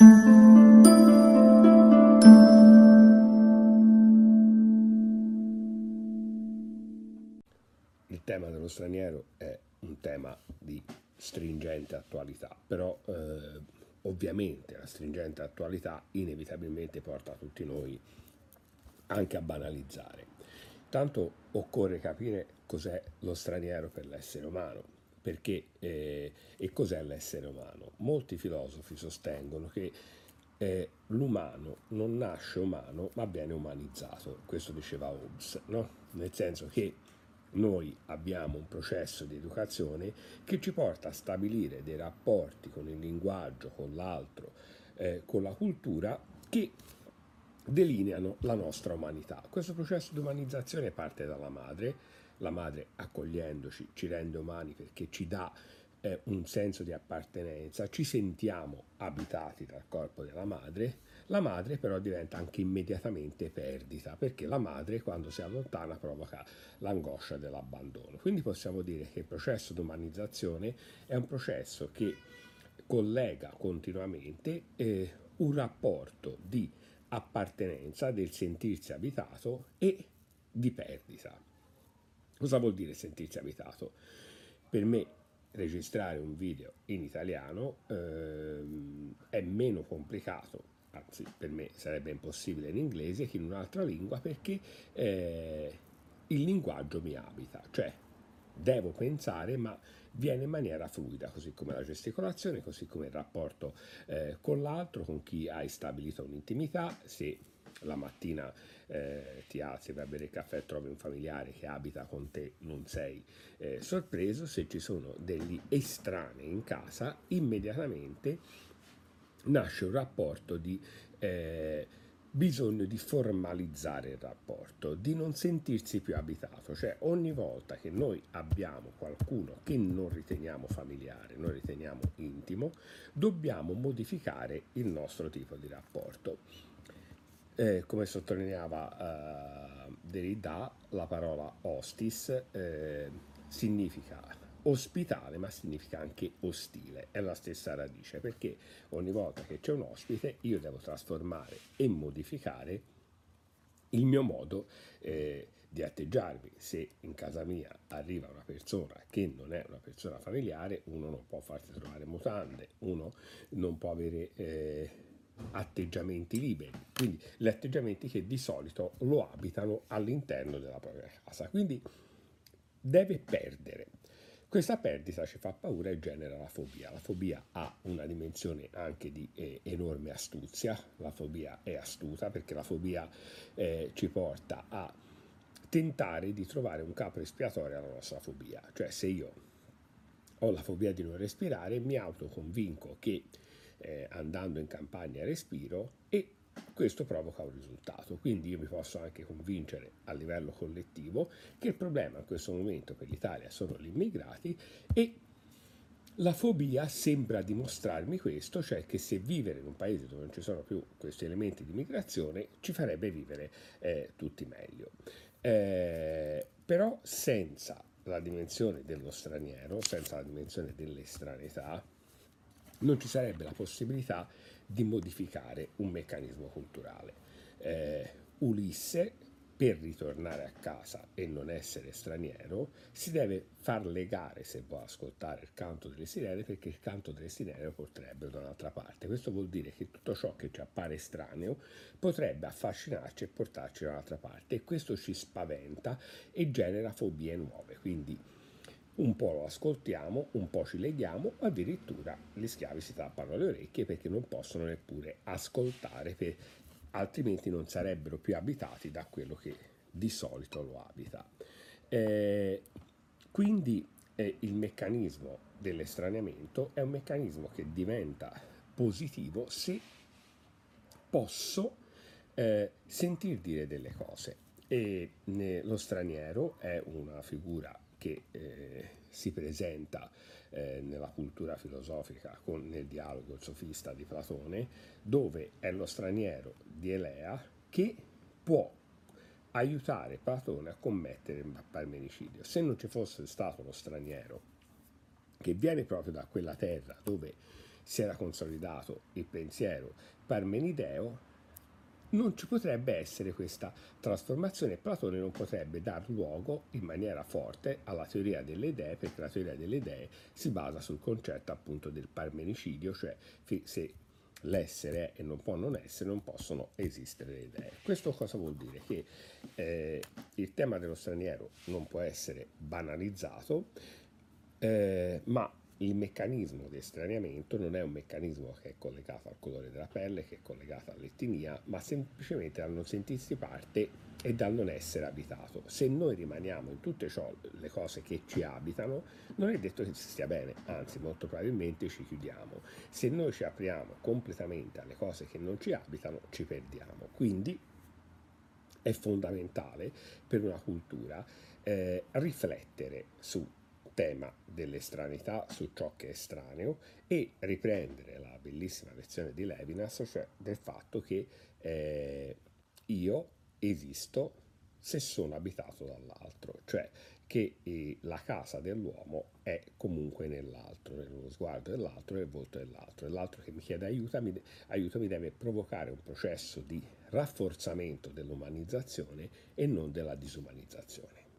Il tema dello straniero è un tema di stringente attualità, però eh, ovviamente la stringente attualità inevitabilmente porta tutti noi anche a banalizzare. Tanto occorre capire cos'è lo straniero per l'essere umano, perché eh, e cos'è l'essere umano. Molti filosofi sostengono che eh, l'umano non nasce umano ma viene umanizzato, questo diceva Hobbes, no? nel senso che noi abbiamo un processo di educazione che ci porta a stabilire dei rapporti con il linguaggio, con l'altro, eh, con la cultura che delineano la nostra umanità. Questo processo di umanizzazione parte dalla madre, la madre accogliendoci ci rende umani perché ci dà eh, un senso di appartenenza, ci sentiamo abitati dal corpo della madre, la madre però diventa anche immediatamente perdita, perché la madre quando si allontana provoca l'angoscia dell'abbandono. Quindi possiamo dire che il processo di umanizzazione è un processo che collega continuamente eh, un rapporto di appartenenza, del sentirsi abitato e di perdita. Cosa vuol dire sentirsi abitato? Per me registrare un video in italiano ehm, è meno complicato, anzi per me sarebbe impossibile in inglese che in un'altra lingua perché eh, il linguaggio mi abita, cioè devo pensare ma viene in maniera fluida, così come la gesticolazione, così come il rapporto eh, con l'altro, con chi hai stabilito un'intimità, se la mattina eh, ti alzi, vai a bere il caffè trovi un familiare che abita con te, non sei eh, sorpreso, se ci sono degli estranei in casa, immediatamente nasce un rapporto di eh, bisogno di formalizzare il rapporto, di non sentirsi più abitato, cioè ogni volta che noi abbiamo qualcuno che non riteniamo familiare, non riteniamo intimo, dobbiamo modificare il nostro tipo di rapporto. Eh, come sottolineava eh, Derrida, la parola hostis eh, significa ospitale, ma significa anche ostile, è la stessa radice, perché ogni volta che c'è un ospite io devo trasformare e modificare il mio modo eh, di atteggiarmi. Se in casa mia arriva una persona che non è una persona familiare, uno non può farsi trovare mutande, uno non può avere eh, atteggiamenti liberi, quindi gli atteggiamenti che di solito lo abitano all'interno della propria casa. Quindi deve perdere questa perdita ci fa paura e genera la fobia. La fobia ha una dimensione anche di eh, enorme astuzia, la fobia è astuta perché la fobia eh, ci porta a tentare di trovare un capo espiatorio alla nostra fobia. Cioè se io ho la fobia di non respirare, mi autoconvinco che eh, andando in campagna respiro e questo provoca un risultato. Quindi io mi posso anche convincere a livello collettivo che il problema in questo momento per l'Italia sono gli immigrati e la fobia sembra dimostrarmi questo, cioè che se vivere in un paese dove non ci sono più questi elementi di migrazione ci farebbe vivere eh, tutti meglio. Eh, però senza la dimensione dello straniero, senza la dimensione dell'estraneità, non ci sarebbe la possibilità di modificare un meccanismo culturale. Eh, Ulisse, per ritornare a casa e non essere straniero, si deve far legare se vuole ascoltare il canto delle sirene, perché il canto delle sirene lo porterebbe da un'altra parte. Questo vuol dire che tutto ciò che ci appare estraneo potrebbe affascinarci e portarci da un'altra parte e questo ci spaventa e genera fobie nuove. Quindi un po' lo ascoltiamo, un po' ci leghiamo, addirittura gli schiavi si tappano le orecchie perché non possono neppure ascoltare, per, altrimenti non sarebbero più abitati da quello che di solito lo abita. Eh, quindi eh, il meccanismo dell'estraniamento è un meccanismo che diventa positivo se posso eh, sentir dire delle cose. E lo straniero è una figura che eh, si presenta eh, nella cultura filosofica con, nel dialogo sofista di Platone, dove è lo straniero di Elea che può aiutare Platone a commettere il parmenicidio. Se non ci fosse stato lo straniero che viene proprio da quella terra dove si era consolidato il pensiero parmenideo, non ci potrebbe essere questa trasformazione. Platone non potrebbe dar luogo in maniera forte alla teoria delle idee, perché la teoria delle idee si basa sul concetto appunto del parmenicidio, cioè se l'essere è e non può non essere, non possono esistere le idee. Questo cosa vuol dire? Che eh, il tema dello straniero non può essere banalizzato, eh, ma il meccanismo di estraniamento non è un meccanismo che è collegato al colore della pelle, che è collegato all'etnia, ma semplicemente dal non sentirsi parte e dal non essere abitato. Se noi rimaniamo in tutte ciò, le cose che ci abitano, non è detto che ci stia bene, anzi molto probabilmente ci chiudiamo. Se noi ci apriamo completamente alle cose che non ci abitano, ci perdiamo. Quindi è fondamentale per una cultura eh, riflettere su tema dell'estranità su ciò che è estraneo e riprendere la bellissima lezione di Levinas, cioè del fatto che eh, io esisto se sono abitato dall'altro, cioè che eh, la casa dell'uomo è comunque nell'altro, nello sguardo dell'altro, nel volto dell'altro, e l'altro che mi chiede aiuto mi, aiuto mi deve provocare un processo di rafforzamento dell'umanizzazione e non della disumanizzazione.